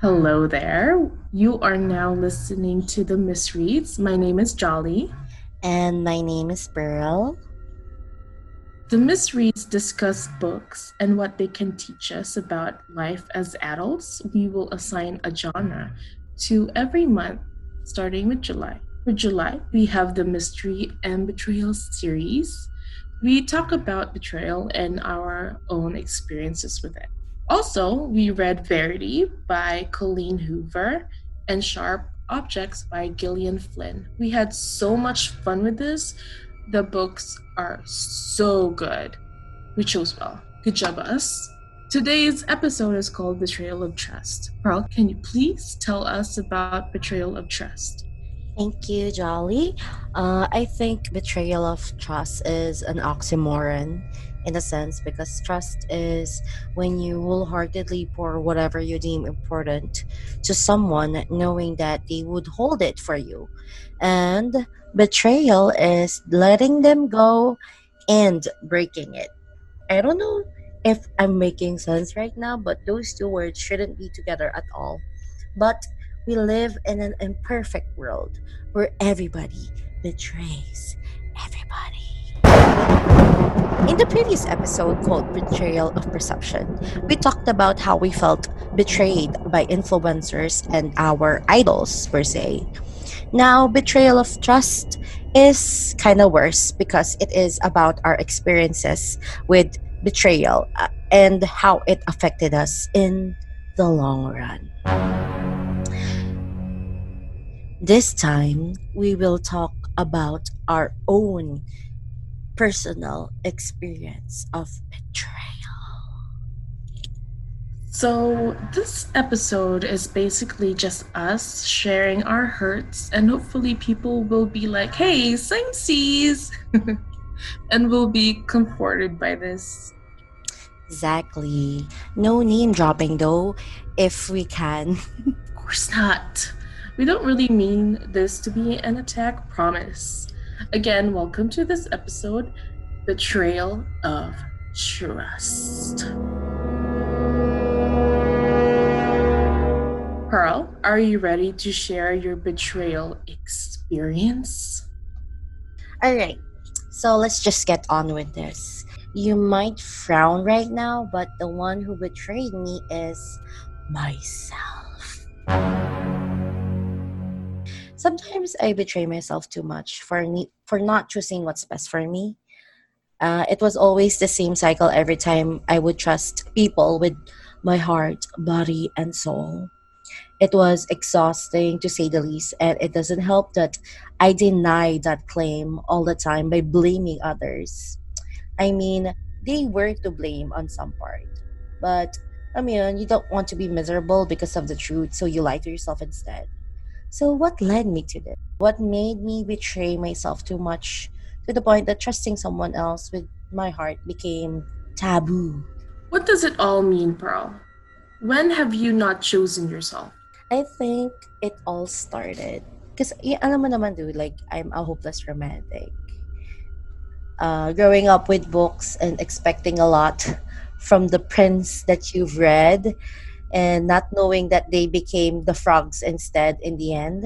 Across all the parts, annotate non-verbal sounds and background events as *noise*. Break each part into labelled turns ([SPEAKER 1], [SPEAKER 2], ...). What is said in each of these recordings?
[SPEAKER 1] Hello there. You are now listening to the Missreads. My name is Jolly.
[SPEAKER 2] And my name is Pearl.
[SPEAKER 1] The Missreads discuss books and what they can teach us about life as adults. We will assign a genre to every month, starting with July. For July, we have the Mystery and Betrayal series. We talk about betrayal and our own experiences with it. Also, we read Verity by Colleen Hoover and Sharp Objects by Gillian Flynn. We had so much fun with this. The books are so good. We chose well. Good job, us. Today's episode is called Betrayal of Trust. Pearl, can you please tell us about Betrayal of Trust?
[SPEAKER 2] Thank you, Jolly. Uh, I think betrayal of trust is an oxymoron in a sense because trust is when you wholeheartedly pour whatever you deem important to someone knowing that they would hold it for you. And betrayal is letting them go and breaking it. I don't know if i'm making sense right now but those two words shouldn't be together at all. But we live in an imperfect world where everybody betrays everybody in the previous episode called Betrayal of Perception, we talked about how we felt betrayed by influencers and our idols, per se. Now, betrayal of trust is kind of worse because it is about our experiences with betrayal uh, and how it affected us in the long run. This time, we will talk about our own personal experience of betrayal.
[SPEAKER 1] So, this episode is basically just us sharing our hurts, and hopefully, people will be like, hey, same seas, *laughs* and will be comforted by this.
[SPEAKER 2] Exactly. No name dropping though, if we can. *laughs*
[SPEAKER 1] of course not. We don't really mean this to be an attack, promise. Again, welcome to this episode Betrayal of Trust. Pearl, are you ready to share your betrayal experience?
[SPEAKER 2] All right, so let's just get on with this. You might frown right now, but the one who betrayed me is myself. Sometimes I betray myself too much for ne- for not choosing what's best for me. Uh, it was always the same cycle every time I would trust people with my heart, body, and soul. It was exhausting to say the least, and it doesn't help that I deny that claim all the time by blaming others. I mean, they were to blame on some part, but I mean, you don't want to be miserable because of the truth, so you lie to yourself instead. So, what led me to this? What made me betray myself too much to the point that trusting someone else with my heart became taboo?
[SPEAKER 1] What does it all mean, Pearl? When have you not chosen yourself?
[SPEAKER 2] I think it all started because alam mo naman dude, like I'm a hopeless romantic. Uh, growing up with books and expecting a lot *laughs* from the prince that you've read and not knowing that they became the frogs instead in the end.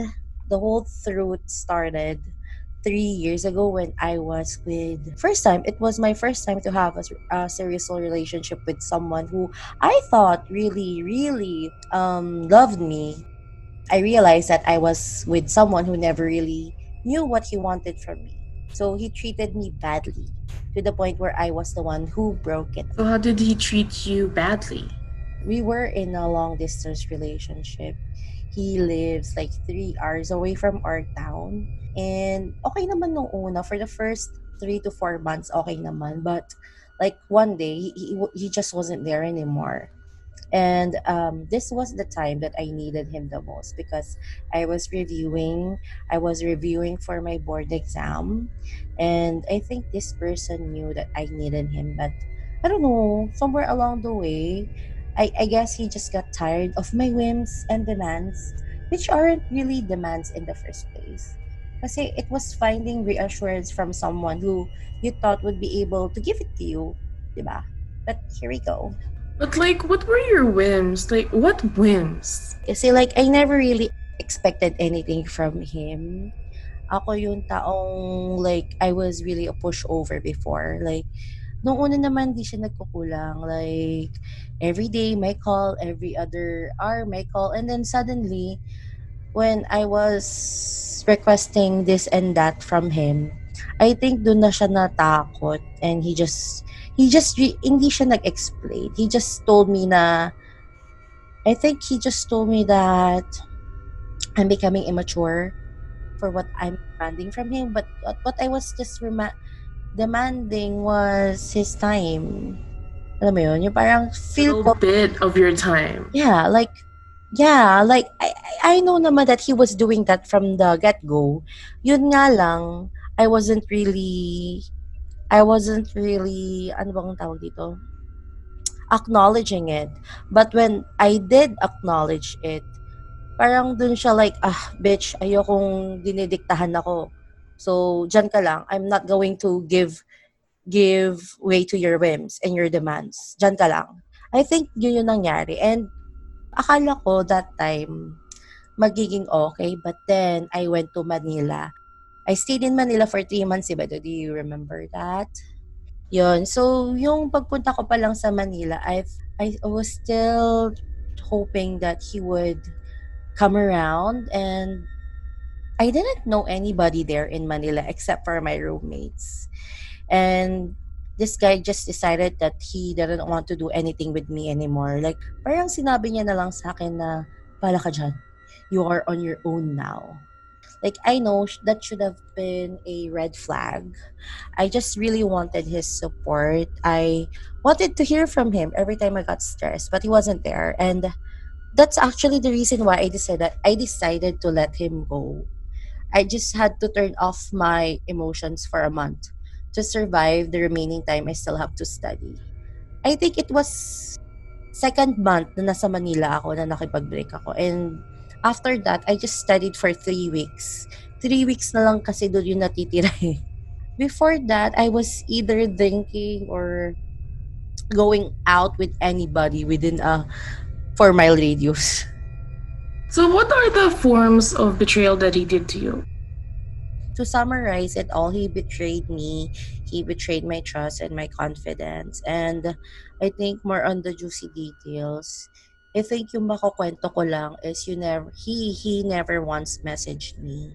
[SPEAKER 2] The whole truth started three years ago when I was with first time. It was my first time to have a, a serious relationship with someone who I thought really, really um, loved me. I realized that I was with someone who never really knew what he wanted from me. So he treated me badly to the point where I was the one who broke it.
[SPEAKER 1] So how did he treat you badly?
[SPEAKER 2] We were in a long distance relationship. He lives like three hours away from our town. And okay naman nung una. For the first three to four months, okay naman. But like one day, he, he, just wasn't there anymore. And um, this was the time that I needed him the most because I was reviewing, I was reviewing for my board exam. And I think this person knew that I needed him. But I don't know, somewhere along the way, I, I guess he just got tired of my whims and demands, which aren't really demands in the first place. Kasi it was finding reassurance from someone who you thought would be able to give it to you, diba? But here we go.
[SPEAKER 1] But like, what were your whims? Like, what whims?
[SPEAKER 2] Kasi like, I never really expected anything from him. Ako yung taong like, I was really a pushover before. Like, nung una naman, di siya nagkukulang. Like, every day, may call. Every other hour, may call. And then suddenly, when I was requesting this and that from him, I think doon na siya natakot and he just he just hindi siya nag-explain. He just told me na I think he just told me that I'm becoming immature for what I'm demanding from him. But what I was just rema- demanding was his time. Alam mo yun? Yung parang feel ko,
[SPEAKER 1] bit of your time.
[SPEAKER 2] yeah, like, yeah, like, I, I I know naman that he was doing that from the get-go. Yun nga lang, I wasn't really, I wasn't really, ano bang tawag dito? Acknowledging it. But when I did acknowledge it, parang dun siya like, ah, bitch, ayokong dinidiktahan ako. So, dyan ka lang. I'm not going to give give way to your whims and your demands. Dyan ka lang. I think yun yung nangyari. And akala ko that time magiging okay. But then, I went to Manila. I stayed in Manila for three months, diba? Do you remember that? Yun. So, yung pagpunta ko pa lang sa Manila, I, I was still hoping that he would come around and I didn't know anybody there in Manila except for my roommates. And this guy just decided that he didn't want to do anything with me anymore. Like, parang sinabi niya na lang sa akin na, pala ka dyan. You are on your own now. Like, I know that should have been a red flag. I just really wanted his support. I wanted to hear from him every time I got stressed, but he wasn't there. And that's actually the reason why I decided I decided to let him go. I just had to turn off my emotions for a month to survive the remaining time I still have to study. I think it was second month na nasa Manila ako na nakipag-break ako. And after that, I just studied for three weeks. Three weeks na lang kasi doon yung natitira *laughs* eh. Before that, I was either drinking or going out with anybody within a four mile radius.
[SPEAKER 1] So, what are the forms of betrayal that he did to you?
[SPEAKER 2] to summarize it all, he betrayed me. He betrayed my trust and my confidence. And I think more on the juicy details. I think yung makukwento ko lang is you never he he never once messaged me.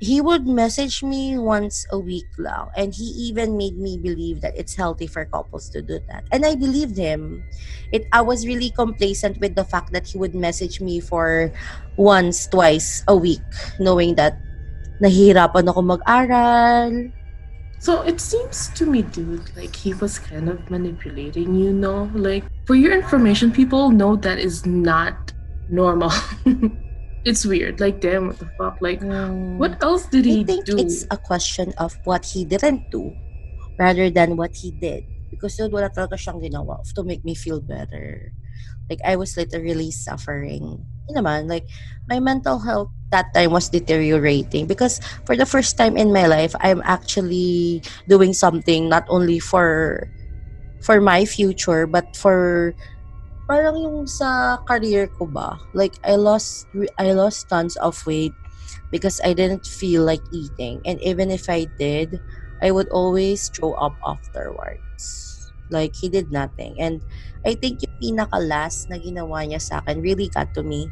[SPEAKER 2] He would message me once a week lang and he even made me believe that it's healthy for couples to do that. And I believed him. It I was really complacent with the fact that he would message me for once, twice a week knowing that nahihirapan ako mag-aral.
[SPEAKER 1] So it seems to me, dude, like he was kind of manipulating you, know? Like, for your information, people know that is not normal. *laughs* it's weird. Like, damn, what the fuck? Like, what else did he
[SPEAKER 2] I think
[SPEAKER 1] do?
[SPEAKER 2] it's a question of what he didn't do rather than what he did. Because yun, wala talaga siyang ginawa to make me feel better. Like, I was literally suffering. Yun naman, like, my mental health that time was deteriorating because for the first time in my life, I'm actually doing something not only for for my future but for parang yung sa career ko ba like I lost I lost tons of weight because I didn't feel like eating. And even if I did I would always throw up afterwards. Like he did nothing. And I think yung pinaka last na ginawa niya sa akin really got to me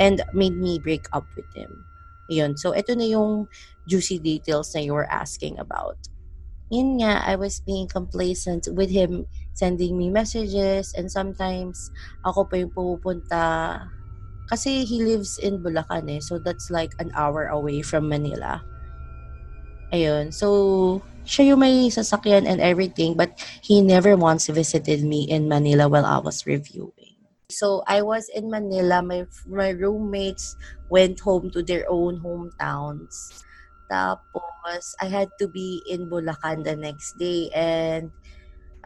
[SPEAKER 2] and made me break up with him. Yun. So ito na yung juicy details na you were asking about yun nga I was being complacent with him sending me messages and sometimes ako pa yung pumupunta kasi he lives in Bulacan eh so that's like an hour away from Manila. Ayun so siya yung may sasakyan and everything but he never once visited me in Manila while I was reviewing. So I was in Manila my my roommates went home to their own hometowns tapos I had to be in Bulacan the next day and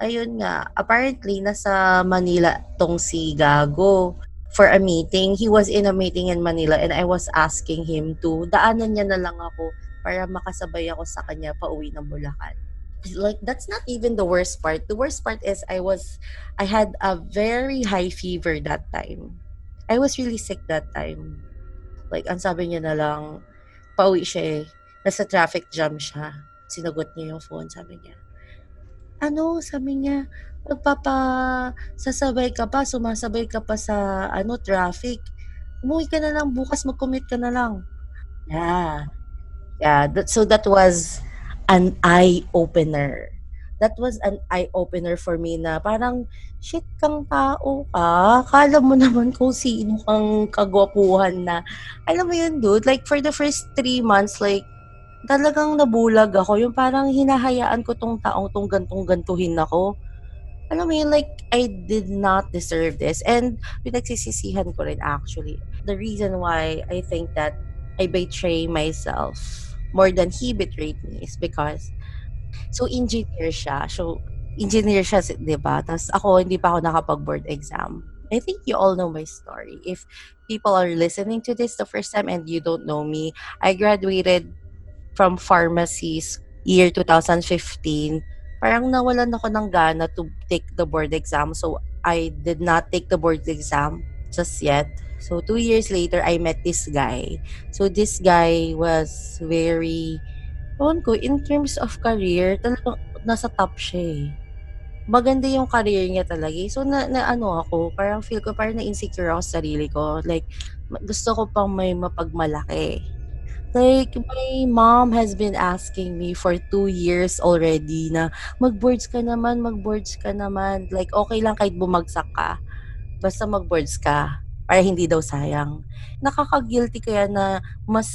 [SPEAKER 2] ayun nga, apparently nasa Manila tong si Gago for a meeting. He was in a meeting in Manila and I was asking him to daanan niya na lang ako para makasabay ako sa kanya pa uwi ng Bulacan. like that's not even the worst part. The worst part is I was I had a very high fever that time. I was really sick that time. Like ang sabi niya na lang pauwi siya eh. Nasa traffic jam siya. Sinagot niya yung phone, sabi niya. Ano, sabi niya, magpapa sasabay ka pa, sumasabay ka pa sa ano traffic. Umuwi ka na lang bukas, mag-commute ka na lang. Yeah. Yeah, that, so that was an eye opener. That was an eye opener for me na parang shit kang tao ka. Kala mo naman kung sino kang kagwapuhan na. Alam mo yun, dude? Like, for the first three months, like, talagang nabulag ako. Yung parang hinahayaan ko tong taong tong gantong-gantuhin ako. Alam mo yun, like, I did not deserve this. And pinagsisisihan ko rin actually. The reason why I think that I betray myself more than he betrayed me is because so engineer siya. So engineer siya, 'di ba? Tapos ako hindi pa ako nakapag-board exam. I think you all know my story. If people are listening to this the first time and you don't know me, I graduated from pharmacies year 2015. Parang nawalan ako ng gana to take the board exam. So I did not take the board exam just yet. So two years later, I met this guy. So this guy was very, ewan ko, in terms of career, talagang nasa top siya eh. Maganda yung career niya talaga eh. So na, na ano ako, parang feel ko, parang na-insecure ako sa sarili ko. Like, gusto ko pang may mapagmalaki. Like, my mom has been asking me for two years already na mag-boards ka naman, mag-boards ka naman. Like, okay lang kahit bumagsak ka. Basta mag-boards ka para hindi daw sayang. Nakaka-guilty kaya na mas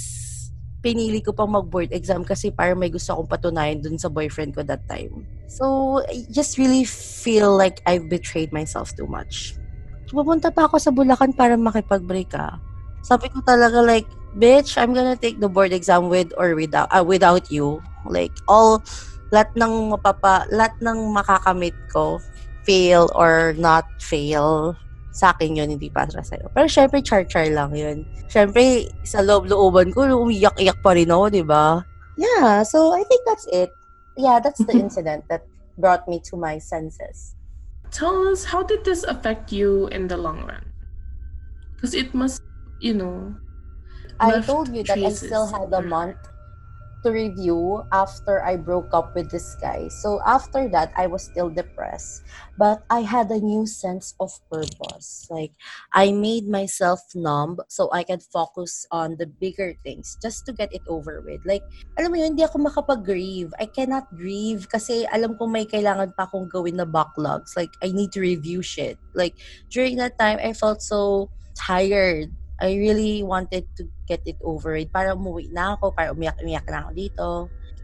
[SPEAKER 2] pinili ko pang mag-board exam kasi para may gusto akong patunayan dun sa boyfriend ko that time. So, I just really feel like I've betrayed myself too much. Pupunta pa ako sa Bulacan para makipag-break ah. Sabi ko talaga like, bitch, I'm gonna take the board exam with or without uh, without you. Like all lahat ng mapapa lahat ng makakamit ko fail or not fail sa akin yun, hindi para sa'yo. Pero syempre, char-char lang yun. Syempre, sa loob-looban ko, umiyak-iyak pa rin ako, di ba? Yeah, so I think that's it. Yeah, that's the incident that brought me to my senses.
[SPEAKER 1] Tell us, how did this affect you in the long run? Because it must, you know,
[SPEAKER 2] I told you that I still had a month to review after I broke up with this guy. So after that, I was still depressed, but I had a new sense of purpose. Like I made myself numb so I could focus on the bigger things just to get it over with. Like alam mo yun, hindi ako makapag-grieve. I cannot grieve kasi alam ko may kailangan pa akong gawin na backlogs. Like I need to review shit. Like during that time, I felt so tired I really wanted to get it over it. Para umuwi na ako, para umiyak-umiyak na ako dito.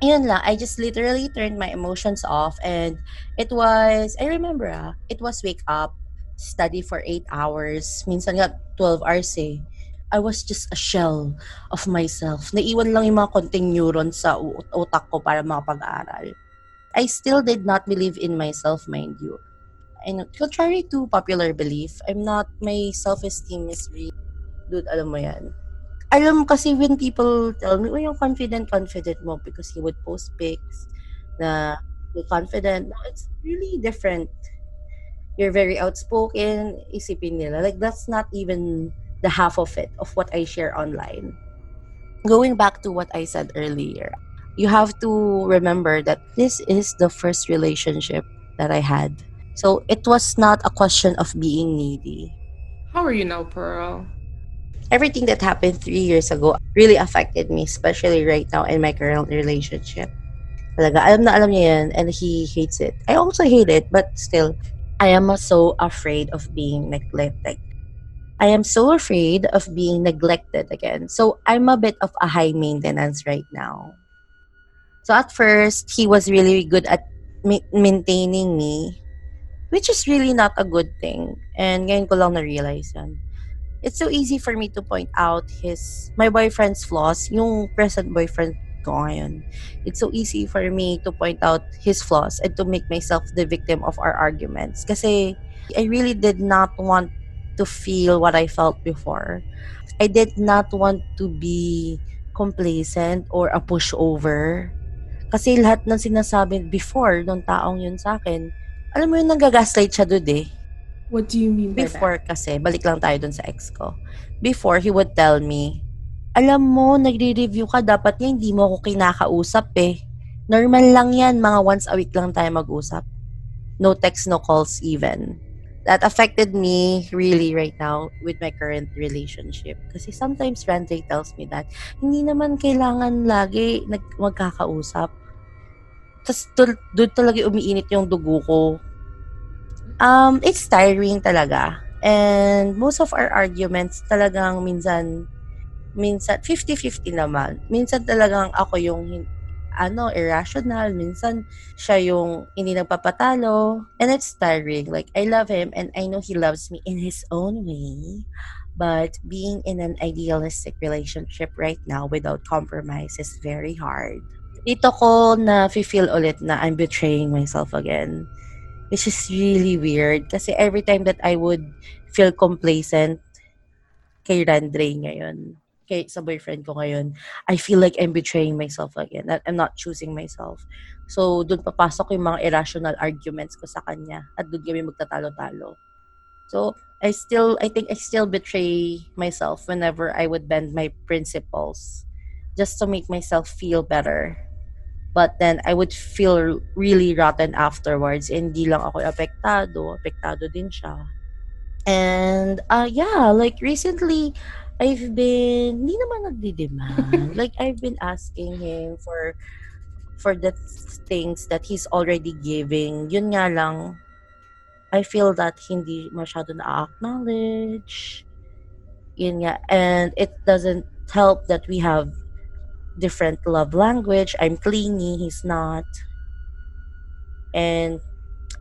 [SPEAKER 2] Ayun lang, I just literally turned my emotions off and it was, I remember ah, it was wake up, study for 8 hours, minsan nga 12 hours eh. I was just a shell of myself. Naiwan lang yung mga konting neurons sa utak ko para makapag-aral. I still did not believe in myself, mind you. And contrary to popular belief, I'm not, my self-esteem is really dude, alam mo yan. Alam kasi when people tell me, oh, yung confident, confident mo because he would post pics na confident. No, it's really different. You're very outspoken, isipin nila. Like, that's not even the half of it, of what I share online. Going back to what I said earlier, you have to remember that this is the first relationship that I had. So it was not a question of being needy.
[SPEAKER 1] How are you now, Pearl?
[SPEAKER 2] Everything that happened three years ago really affected me, especially right now in my current relationship. Talaga, alam na alam niya yan, and he hates it. I also hate it, but still, I am so afraid of being neglected. I am so afraid of being neglected again. So I'm a bit of a high maintenance right now. So at first, he was really good at ma- maintaining me, which is really not a good thing. And ngayon ko lang na-realize yan it's so easy for me to point out his my boyfriend's flaws, yung present boyfriend ko ngayon. It's so easy for me to point out his flaws and to make myself the victim of our arguments. Kasi I really did not want to feel what I felt before. I did not want to be complacent or a pushover. Kasi lahat ng sinasabi before nung taong yun sa akin, alam mo yun, nagagaslight siya doon eh.
[SPEAKER 1] What do you mean by
[SPEAKER 2] Before
[SPEAKER 1] that?
[SPEAKER 2] kasi, balik lang tayo dun sa ex ko. Before, he would tell me, alam mo, nagre-review ka, dapat nga hindi mo ako kinakausap eh. Normal lang yan, mga once a week lang tayo mag-usap. No text, no calls even. That affected me really right now with my current relationship. Kasi sometimes Randre tells me that, hindi naman kailangan lagi nag magkakausap. Tapos doon talaga umiinit yung dugo ko. Um, it's tiring talaga. And most of our arguments talagang minsan minsan 50-50 naman. Minsan talagang ako yung ano, irrational. Minsan siya yung hindi nagpapatalo. And it's tiring. Like, I love him and I know he loves me in his own way. But being in an idealistic relationship right now without compromise is very hard. Dito ko na feel ulit na I'm betraying myself again. Which is really weird. Kasi every time that I would feel complacent kay Randre ngayon, kay sa boyfriend ko ngayon, I feel like I'm betraying myself again. That I'm not choosing myself. So, doon papasok yung mga irrational arguments ko sa kanya. At doon kami magtatalo-talo. So, I still, I think I still betray myself whenever I would bend my principles just to make myself feel better. But then, I would feel really rotten afterwards. Hindi lang ako apektado. Apektado din siya. And, uh, yeah, like recently, I've been, hindi naman nagdi-demand. *laughs* like, I've been asking him for, for the things that he's already giving. Yun nga lang, I feel that hindi masyado na-acknowledge. Yun nga. And it doesn't help that we have different love language. I'm clingy, he's not. And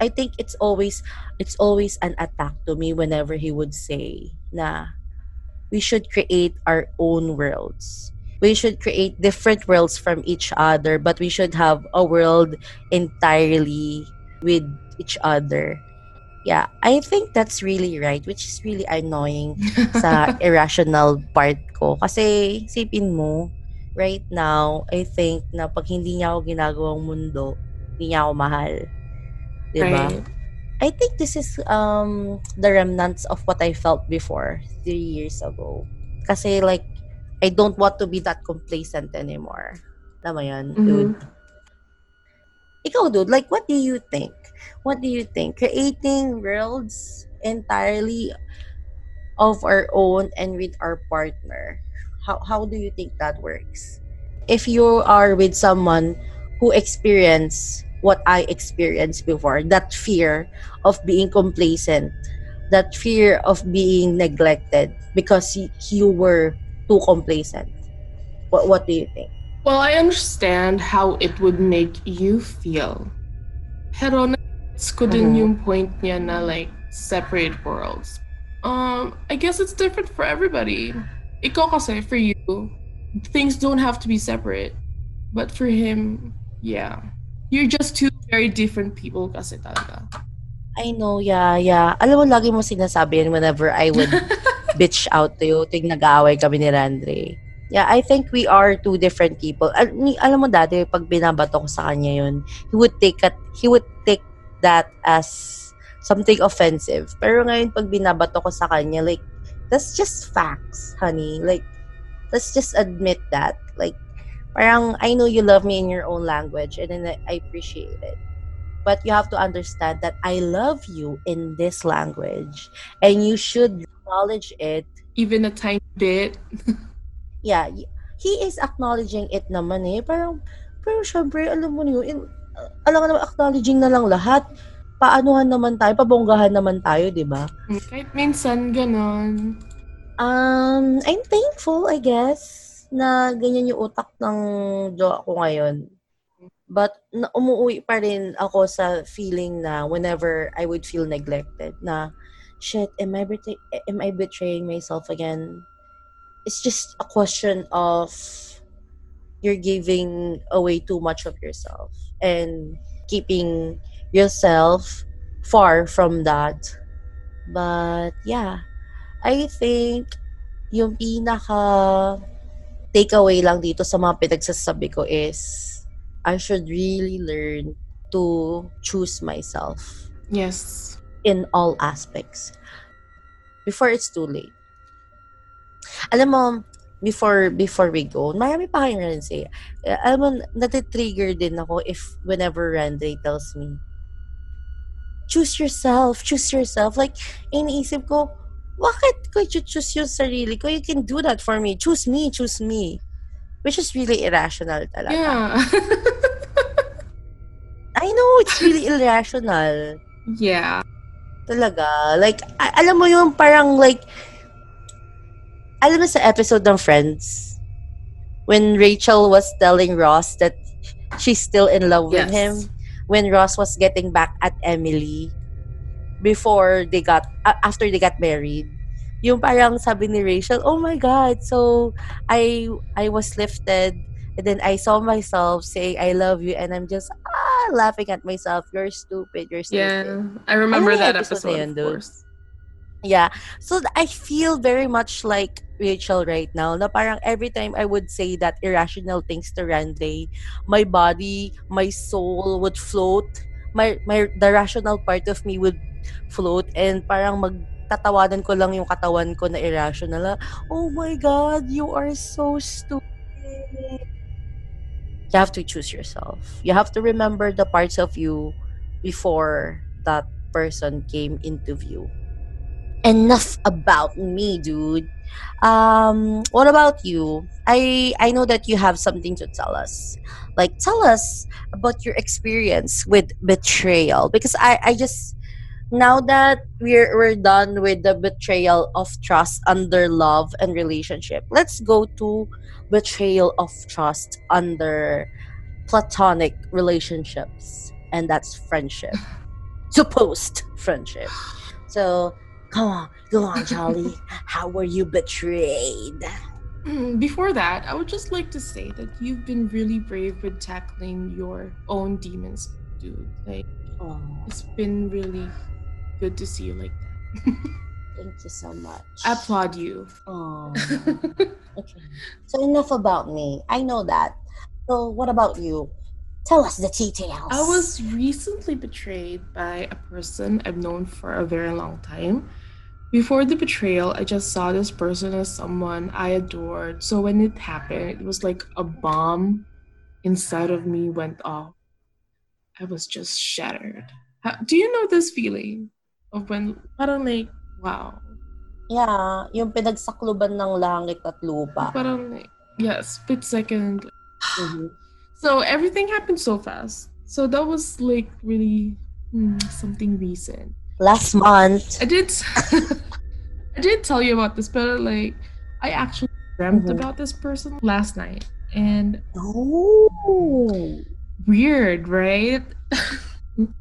[SPEAKER 2] I think it's always it's always an attack to me whenever he would say na we should create our own worlds. We should create different worlds from each other, but we should have a world entirely with each other. Yeah, I think that's really right, which is really annoying *laughs* sa irrational part ko. Kasi, sipin mo, right now, I think na pag hindi niya ako ginagawang mundo, hindi niya ako mahal. Diba?
[SPEAKER 1] Right.
[SPEAKER 2] I think this is um the remnants of what I felt before three years ago. Kasi like, I don't want to be that complacent anymore. Alam mo yun, dude?
[SPEAKER 1] Mhm.
[SPEAKER 2] Ikaw, dude, like, what do you think? What do you think? Creating worlds entirely of our own and with our partner. How, how do you think that works? If you are with someone who experienced what I experienced before, that fear of being complacent, that fear of being neglected because you were too complacent. What, what do you think?
[SPEAKER 1] Well, I understand how it would make you feel. Pero ko din
[SPEAKER 2] Mhm.
[SPEAKER 1] yung point niya na like separate worlds. Um, I guess it's different for everybody. Ikaw kasi, for you, things don't have to be separate. But for him, yeah. You're just two very different people kasi talaga.
[SPEAKER 2] I know, yeah, yeah. Alam mo, lagi mo sinasabi yan whenever I would *laughs* bitch out to you, ting nag-aaway kami ni Randre. Yeah, I think we are two different people. Al- alam mo dati, pag binabato ko sa kanya yun, he would take it, he would take that as something offensive. Pero ngayon, pag binabato ko sa kanya, like, that's just facts, honey. Like, let's just admit that. Like, parang, I know you love me in your own language, and then I, appreciate it. But you have to understand that I love you in this language, and you should acknowledge it
[SPEAKER 1] Even a tiny bit. *laughs*
[SPEAKER 2] yeah, he is acknowledging it naman eh. Parang, pero syempre, alam mo yun, in, alam ka naman, acknowledging na lang lahat. Paanuhan naman tayo, pabonggahan naman tayo, di ba?
[SPEAKER 1] Kahit minsan, ganon.
[SPEAKER 2] Um, I'm thankful, I guess, na ganyan yung utak ng jowa ko ngayon. But na, umuwi pa rin ako sa feeling na whenever I would feel neglected, na, shit, am I, betray- am I betraying myself again? It's just a question of you're giving away too much of yourself and keeping yourself far from that. But yeah, I think yung pinaka takeaway lang dito sa mga pinagsasabi ko is I should really learn to choose myself
[SPEAKER 1] Yes.
[SPEAKER 2] in all aspects before it's too late. Alam mo, before before we go, marami pa kayong rin say. Eh, alam mo, natitrigger din ako if whenever Randy tells me, choose yourself, choose yourself. Like, iniisip ko, bakit ko you choose yung sarili ko? You can do that for me. Choose me, choose me. Which is really irrational talaga.
[SPEAKER 1] Yeah. *laughs*
[SPEAKER 2] I know, it's really irrational.
[SPEAKER 1] yeah.
[SPEAKER 2] Talaga. Like, alam mo yung parang like, alam mo sa episode ng Friends, when Rachel was telling Ross that she's still in love with him, when Ross was getting back at Emily, before they got, a- after they got married, yung parang sabi ni Rachel, oh my God, so I, I was lifted, and then I saw myself saying, I love you, and I'm just, ah, laughing at myself, you're stupid, you're stupid.
[SPEAKER 1] Yeah. I remember
[SPEAKER 2] yung
[SPEAKER 1] that
[SPEAKER 2] episode
[SPEAKER 1] episode, of course.
[SPEAKER 2] Yeah. So I feel very much like Rachel right now. Na parang every time I would say that irrational things to Randy, my body, my soul would float. My my the rational part of me would float and parang magtatawanan ko lang yung katawan ko na irrational. na, Oh my god, you are so stupid. You have to choose yourself. You have to remember the parts of you before that person came into view enough about me, dude. Um, what about you? I I know that you have something to tell us. Like tell us about your experience with betrayal because I I just now that we're we're done with the betrayal of trust under love and relationship. Let's go to betrayal of trust under platonic relationships and that's friendship. *sighs* Supposed friendship. So Come on, go on, Charlie. How were you betrayed?
[SPEAKER 1] Mm, Before that, I would just like to say that you've been really brave with tackling your own demons, dude. Like,
[SPEAKER 2] Oh,
[SPEAKER 1] it's been really good to see you like that. *laughs*
[SPEAKER 2] thank you so much.
[SPEAKER 1] I applaud you.
[SPEAKER 2] Oh, *laughs* okay. So enough about me. I know that. So what about you? Tell us the details.
[SPEAKER 1] I was recently betrayed by a person I've known for a very long time. Before the betrayal, I just saw this person as someone I adored. So when it happened, it was like a bomb inside of me went off. I was just shattered. How, do you know this feeling of when parang like wow,
[SPEAKER 2] Yeah, yung pinagsakluban ng langit at lupa.
[SPEAKER 1] parang like yeah, split second.
[SPEAKER 2] Mhm. *sighs*
[SPEAKER 1] So everything happened so fast. So that was like really hmm, something recent.
[SPEAKER 2] Last month.
[SPEAKER 1] I did. *laughs* I did tell you about this, but like, I actually dreamt
[SPEAKER 2] Mhm.
[SPEAKER 1] about this person last night, and
[SPEAKER 2] Oh.
[SPEAKER 1] weird, right?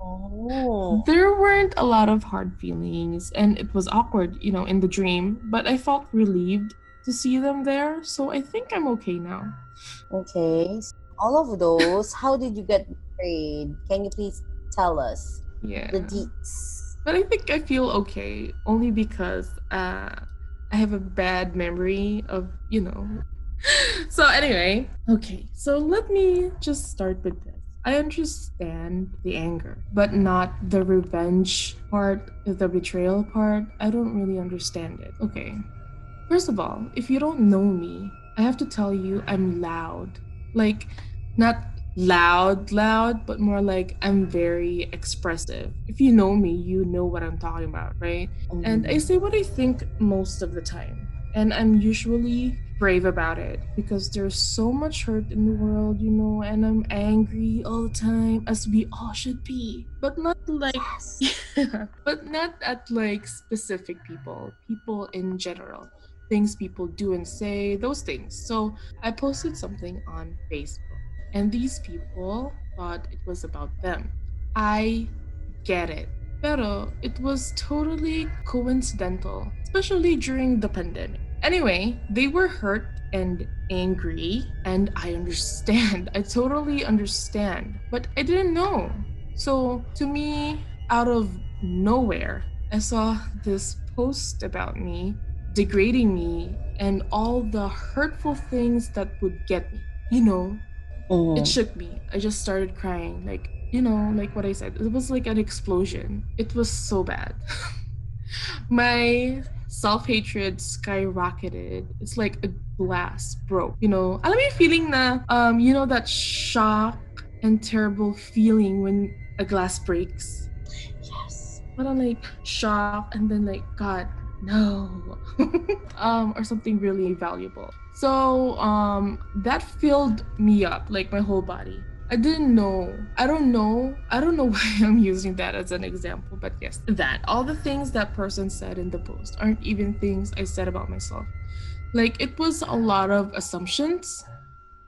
[SPEAKER 2] Oh. *laughs*
[SPEAKER 1] there weren't a lot of hard feelings, and it was awkward, you know, in the dream. But I felt relieved to see them there, so I think I'm okay now.
[SPEAKER 2] Okay. So all of those, how did you get betrayed? Can you please tell us
[SPEAKER 1] Yeah.
[SPEAKER 2] the deets?
[SPEAKER 1] But I think I feel okay only because uh, I have a bad memory of, you know. *laughs* so, anyway, okay, so let me just start with this. I understand the anger, but not the revenge part, the betrayal part. I don't really understand it. Okay. First of all, if you don't know me, I have to tell you I'm loud. Like, not loud, loud, but more like I'm very expressive. If you know me, you know what I'm talking about, right? And mm-hmm. I say what I think most of the time. And I'm usually brave about it because there's so much hurt in the world, you know, and I'm angry all the time, as we all should be. But not like
[SPEAKER 2] Yes. *laughs*
[SPEAKER 1] but not at like specific people, people in general, things people do and say, those things. So I posted something on Facebook, and these people thought it was about them. I get it. Pero it was totally coincidental, especially during the pandemic. Anyway, they were hurt and angry, and I understand. *laughs* I totally understand. But I didn't know. So to me, out of nowhere, I saw this post about me, degrading me, and all the hurtful things that would get me. You know, mm. it shook me. I just started crying. Like, you know, like what I said, it was like an explosion. It was so bad. *laughs* My self hatred skyrocketed. It's like a glass broke. You know, alam yung feeling na, um, you know, that shock and terrible feeling when a glass breaks.
[SPEAKER 2] Yes.
[SPEAKER 1] But I'm like shock and then like, God, no. *laughs* um, or something really valuable. So um that filled me up, like my whole body. I didn't know. I don't know. I don't know *laughs* why I'm using that as an example, but yes, that. All the things that person said in the post aren't even things I said about myself. Like it was a lot of assumptions.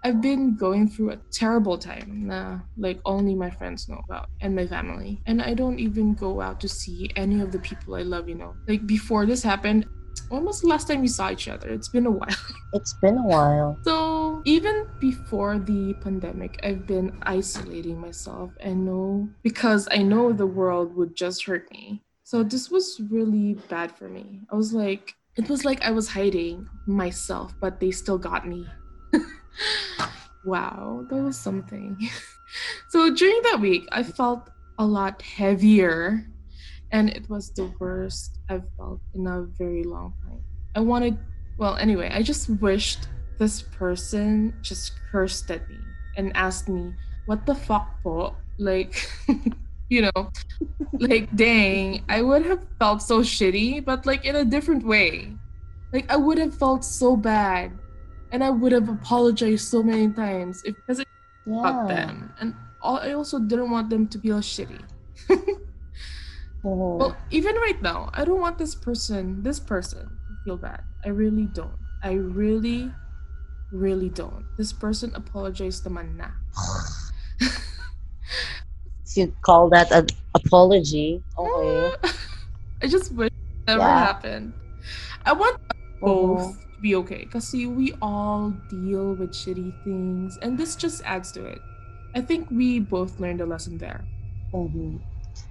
[SPEAKER 1] I've been going through a terrible time nah, like only my friends know about and my family. And I don't even go out to see any of the people I love, you know. Like before this happened, when was the last time we saw each other? It's been a while. *laughs*
[SPEAKER 2] It's been a while.
[SPEAKER 1] So even before the pandemic, I've been isolating myself and know because I know the world would just hurt me. So this was really bad for me. I was like, it was like I was hiding myself, but they still got me. *laughs* wow, that was something. *laughs* so during that week, I felt a lot heavier and it was the worst I've felt in a very long time. I wanted, well, anyway, I just wished this person just cursed at me and asked me, What the fuck, po? Like, *laughs* you know, like, dang, I would have felt so shitty, but like in a different way. Like, I would have felt so bad and I would have apologized so many times if because I yeah. them. And I also didn't want them to feel shitty. *laughs* Oh. Well, even right now, I don't want this person, this person, to feel bad. I really don't. I really, really don't. This person apologized naman na. *laughs*
[SPEAKER 2] you call that an apology, *laughs* okay.
[SPEAKER 1] I just wish it never yeah. happened. I want both uh-huh. to be okay because see, we all deal with shitty things, and this just adds to it. I think we both learned a lesson there.
[SPEAKER 2] Mm-hmm.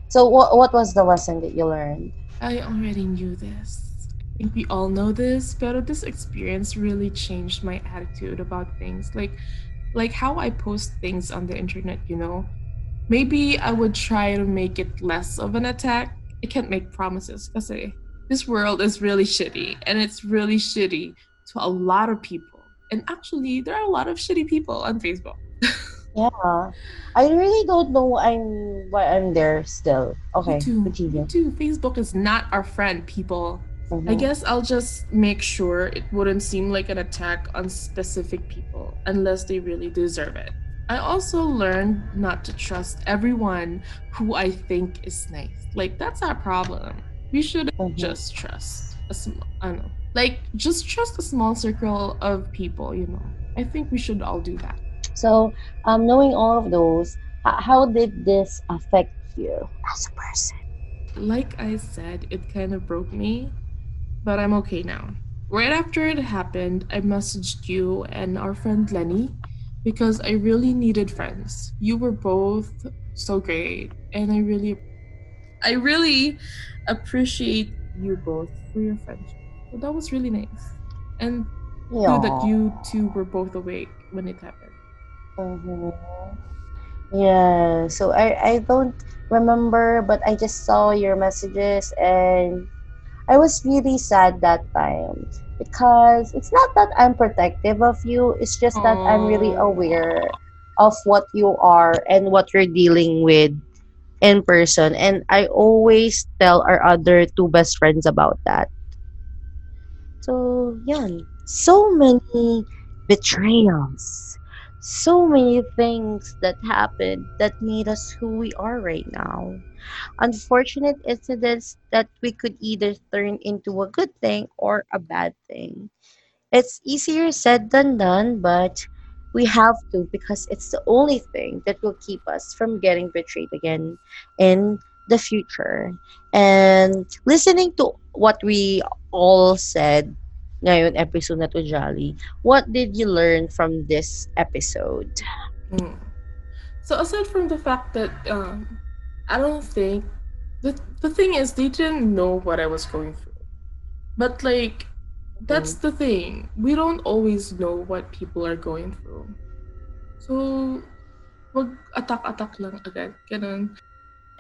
[SPEAKER 2] So what what was the lesson that you learned?
[SPEAKER 1] I already knew this. I think we all know this, but this experience really changed my attitude about things. Like like how I post things on the internet, you know. Maybe I would try to make it less of an attack. I can't make promises because this world is really shitty and it's really shitty to a lot of people. And actually, there are a lot of shitty people on Facebook.
[SPEAKER 2] Yeah. I really don't know I'm why I'm there still. Okay.
[SPEAKER 1] Me too. Me too. Facebook is not our friend, people. Mm-hmm. I guess I'll just make sure it wouldn't seem like an attack on specific people unless they really deserve it. I also learned not to trust everyone who I think is nice. Like that's our problem. We should mm-hmm. just trust a small I don't know. Like just trust a small circle of people, you know. I think we should all do that.
[SPEAKER 2] So, um, knowing all of those, how did this affect you as a person?
[SPEAKER 1] Like I said, it kind of broke me, but I'm okay now. Right after it happened, I messaged you and our friend Lenny because I really needed friends. You were both so great, and I really, I really appreciate you both for your friendship. So that was really nice, and that you two were both awake when it happened.
[SPEAKER 2] Mm-hmm. Yeah, so I I don't remember, but I just saw your messages and I was really sad that time because it's not that I'm protective of you, it's just that I'm really aware of what you are and what you're dealing with in person and I always tell our other two best friends about that. So, yeah, so many betrayals so many things that happened that made us who we are right now. Unfortunate incidents that we could either turn into a good thing or a bad thing. It's easier said than done, but we have to because it's the only thing that will keep us from getting betrayed again in the future. And listening to what we all said ngayon episode na to Jolly. What did you learn from this episode?
[SPEAKER 1] Mm. So aside from the fact that um, I don't think the the thing is they didn't know what I was going through, but like that's mm. the thing we don't always know what people are going through. So, wag attack-attack lang agad. Ganun.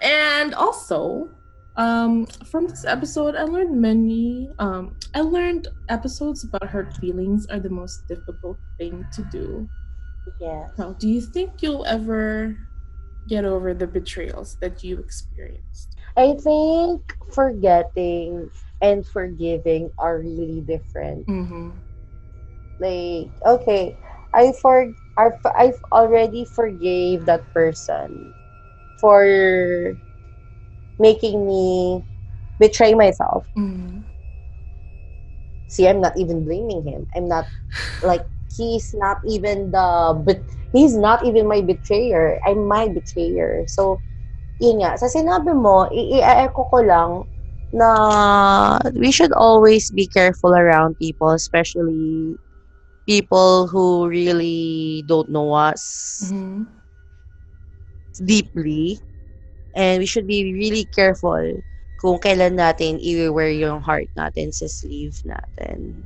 [SPEAKER 1] And also, um, from this episode, I learned many. Um, I learned episodes about hurt feelings are the most difficult thing to do.
[SPEAKER 2] Yeah.
[SPEAKER 1] Now, do you think you'll ever get over the betrayals that you experienced?
[SPEAKER 2] I think forgetting and forgiving are really different.
[SPEAKER 1] Mm-hmm.
[SPEAKER 2] Like, okay, I for I've, I've already forgave that person for making me betray myself.
[SPEAKER 1] Mm-hmm.
[SPEAKER 2] See, I'm not even blaming him. I'm not like he's not even the but he's not even my betrayer. I'm my betrayer. So, yun nga, sa sinabi mo, i-echo ko lang na we should always be careful around people, especially people who really don't know us
[SPEAKER 1] Mm-hmm.
[SPEAKER 2] deeply. And we should be really careful kung kailan natin i-wear yung heart natin sa sleeve natin.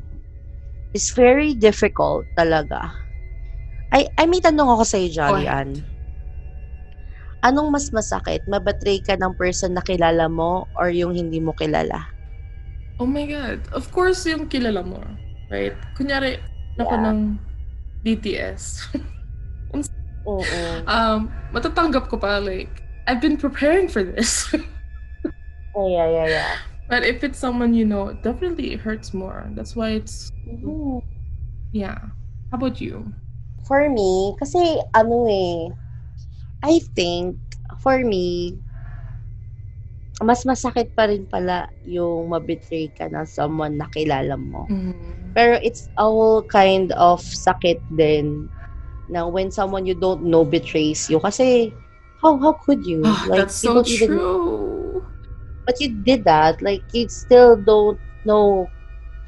[SPEAKER 2] It's very difficult talaga. Ay, ay may tanong ako sa'yo, Jolly Ann. Anong mas masakit? Mabetray ka ng person na kilala mo or yung hindi mo kilala?
[SPEAKER 1] Oh my God. Of course, yung kilala mo. Right? Kunyari, ako
[SPEAKER 2] Yeah.
[SPEAKER 1] ng BTS. *laughs*
[SPEAKER 2] Oo.
[SPEAKER 1] um, matatanggap ko pa, like, I've been preparing for this. *laughs*
[SPEAKER 2] Oh, yeah, yeah, yeah.
[SPEAKER 1] but if it's someone you know, definitely it hurts more. That's why it's,
[SPEAKER 2] Mhm.
[SPEAKER 1] yeah. How about you?
[SPEAKER 2] For me, kasi ano eh, I think, for me, mas masakit pa rin pala yung mabetray ka ng someone na kilala mo.
[SPEAKER 1] Mm.
[SPEAKER 2] Pero it's all kind of sakit din na when someone you don't know betrays you. Kasi, how how could you?
[SPEAKER 1] Ah, that's
[SPEAKER 2] you
[SPEAKER 1] so
[SPEAKER 2] don't even-
[SPEAKER 1] true.
[SPEAKER 2] but you did that. Like, you still don't know.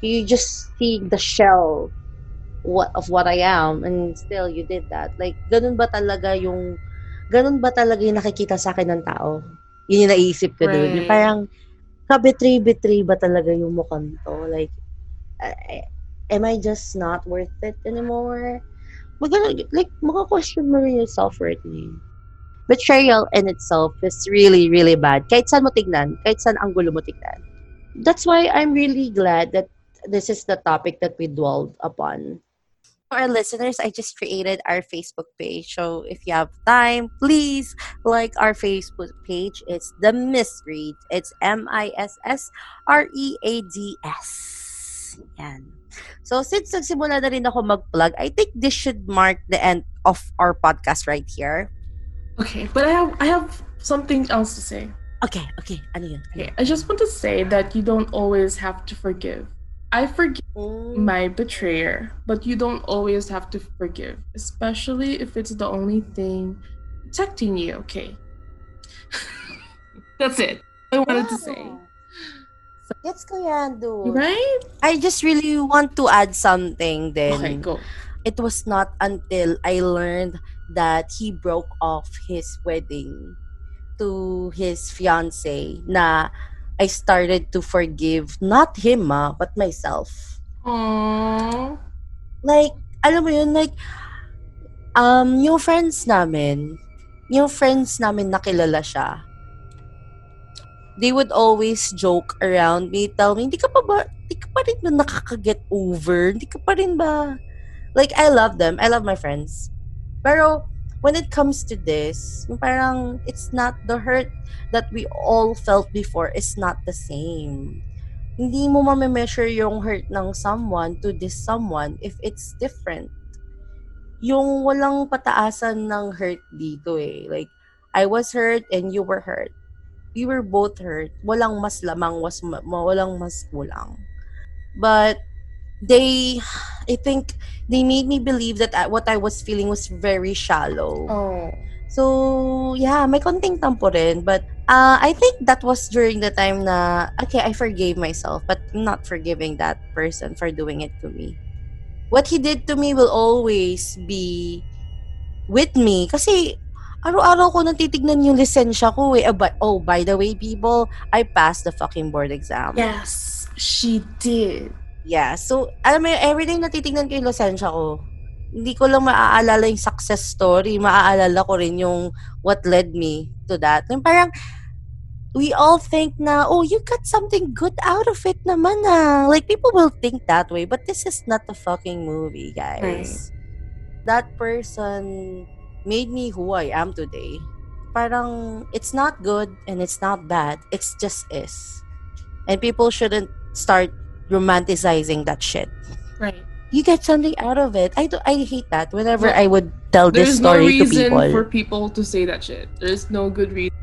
[SPEAKER 2] You just see the shell what of what I am and still you did that. Like, ganun ba talaga yung ganun ba talaga yung nakikita sa akin ng tao? Yun yung naisip ko dun. Yung
[SPEAKER 1] Right.
[SPEAKER 2] parang kabetray-betray ba talaga yung mukhang to? Like, I- am I just not worth it anymore? Magana, like, maka-question mo rin yung self-worth niya. Betrayal in itself is really, really bad. Kahit saan mo tignan, kahit saan anggulo mo tignan. That's why I'm really glad that this is the topic that we dwelled upon. For our listeners, I just created our Facebook page. So if you have time, please like our Facebook page. It's The Misread. It's M-I-S-S-R-E-A-D-S. Yan. So since nagsimula na rin ako mag-plug, I think this should mark the end of our podcast right here.
[SPEAKER 1] Okay, but I have I have something else to say.
[SPEAKER 2] Okay, okay. Ano?
[SPEAKER 1] Okay, I just want to say that you don't always have to forgive. I forgive
[SPEAKER 2] Mm,
[SPEAKER 1] my betrayer, but you don't always have to forgive, especially if it's the only thing protecting you. Okay. *laughs* That's it. I wanted to say.
[SPEAKER 2] Gets ko yan, dude.
[SPEAKER 1] Right?
[SPEAKER 2] I just really want to add something then.
[SPEAKER 1] Okay, go.
[SPEAKER 2] It was not until I learned that he broke off his wedding to his fiance na I started to forgive not him ah, but myself.
[SPEAKER 1] Aww.
[SPEAKER 2] Like, alam mo yun, like, um, yung friends namin, yung friends namin nakilala siya, they would always joke around me, tell me, hindi ka pa ba, hindi ka pa rin ba nakaka-get over? Hindi ka pa rin ba? Like, I love them. I love my friends. Pero, when it comes to this, parang, it's not the hurt that we all felt before is not the same. Hindi mo ma-measure yung hurt ng someone to this someone if it's different. Yung walang pataasan ng hurt dito eh. Like, I was hurt and you were hurt. We were both hurt. Walang mas lamang, was walang mas kulang. But they, I think, they made me believe that I- what I was feeling was very shallow.
[SPEAKER 1] Oh.
[SPEAKER 2] So, yeah, may konting tampo rin. But uh, I think that was during the time na, okay, I forgave myself, but I'm not forgiving that person for doing it to me. What he did to me will always be with me. Kasi, araw-araw ko natitignan yung lisensya ko eh. Ah, but- Oh, by the way, people, I passed the fucking board exam.
[SPEAKER 1] Yes, she did.
[SPEAKER 2] Yeah. So, alam mo, yun, everyday natitignan ko yung lisensya ko. hindi ko lang maaalala yung success story. Maaalala ko rin yung what led me to that. Yung parang, we all think na, oh, you got something good out of it naman ah. Like, people will think that way. But this is not a fucking movie, guys. That person made me who I am today. Parang, it's not good and it's not bad. It's just is. And people shouldn't start romanticizing that shit.
[SPEAKER 1] Right.
[SPEAKER 2] You get something out of it. I do, I hate that whenever I would tell this story.
[SPEAKER 1] There's no
[SPEAKER 2] story to
[SPEAKER 1] reason
[SPEAKER 2] people.
[SPEAKER 1] for people to say that shit. There's no good reason.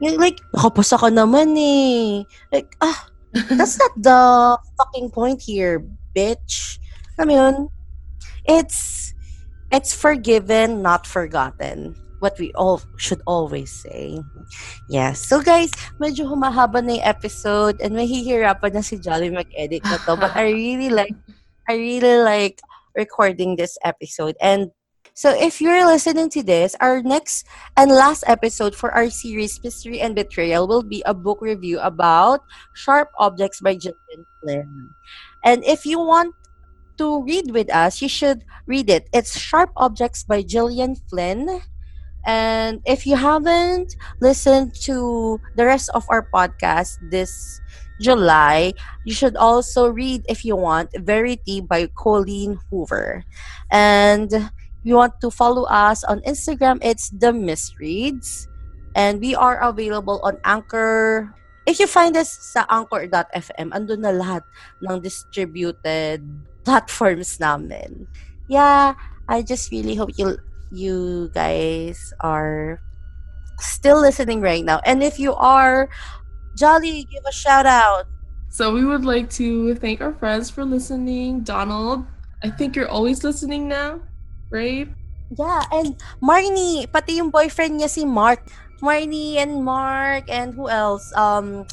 [SPEAKER 2] Yung like, nakapasa ka naman eh. Like, ah, *laughs* that's not the fucking point here, bitch. Mo yun? It's, it's forgiven, not forgotten. What we all should always say. Yes. So guys, medyo humahaba na yung episode and mahihirapan na si Jolly mag-edit na to. But I really *laughs* like, I really like recording this episode. And so if you're listening to this, our next and last episode for our series Mystery and Betrayal will be a book review about Sharp Objects by Gillian Flynn. And if you want to read with us, you should read it. It's Sharp Objects by Gillian Flynn. And if you haven't listened to the rest of our podcast this July, you should also read, if you want, Verity by Colleen Hoover. And you want to follow us on Instagram, it's the Misreads. And we are available on Anchor. If you find us sa anchor.fm, andun na lahat ng distributed platforms namin. Yeah, I just really hope you you guys are still listening right now. And if you are, Jolly, give a shout out.
[SPEAKER 1] So we would like to thank our friends for listening. Donald, I think you're always listening now, right?
[SPEAKER 2] Yeah, and Marnie, pati yung boyfriend niya si Mark. Marnie and Mark and who else? Um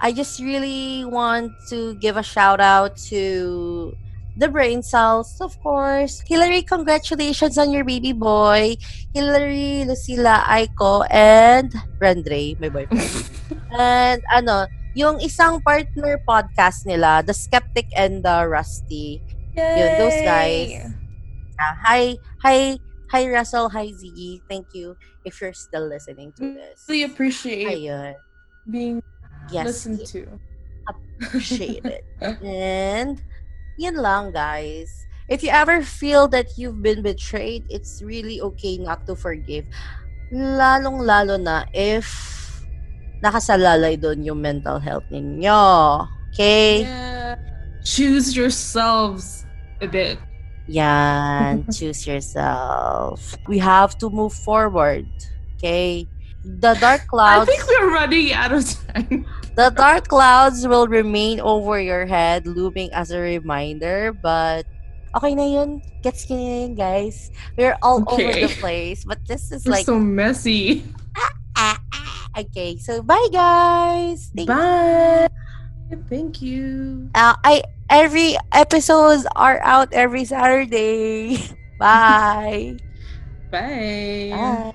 [SPEAKER 2] I just really want to give a shout out to the brain cells, of course. Hillary, congratulations on your baby boy. Hillary, Lucila, Aiko, and Rendre, my boyfriend. *laughs* and ano, yung isang partner podcast nila, The Skeptic and the Rusty. Yun, those guys. Uh, hi, hi, hi Russell, hi Ziggy. Thank you if you're still listening to this.
[SPEAKER 1] Really appreciate
[SPEAKER 2] Ayun.
[SPEAKER 1] being
[SPEAKER 2] Yes,
[SPEAKER 1] listened to.
[SPEAKER 2] appreciate it. *laughs* And yun lang, guys. If you ever feel that you've been betrayed, it's really okay not to forgive. Lalong-lalo na if nakasalalay doon yung mental health ninyo. Okay?
[SPEAKER 1] Yeah. Choose yourselves a bit.
[SPEAKER 2] Yan. *laughs* Choose yourself. We have to move forward. Okay? The dark
[SPEAKER 1] I
[SPEAKER 2] clouds
[SPEAKER 1] think we're running out of time.
[SPEAKER 2] The dark clouds will remain over your head, looming as a reminder, but okay na yun. Gets na yun, guys. We're all over the place, but this is
[SPEAKER 1] We're
[SPEAKER 2] like...
[SPEAKER 1] so messy.
[SPEAKER 2] ah, *laughs* ah. Okay, so bye, guys! Thank
[SPEAKER 1] Bye. Thank you.
[SPEAKER 2] Uh, I Every episodes are out every Saturday. *laughs* bye!
[SPEAKER 1] Bye.
[SPEAKER 2] Bye!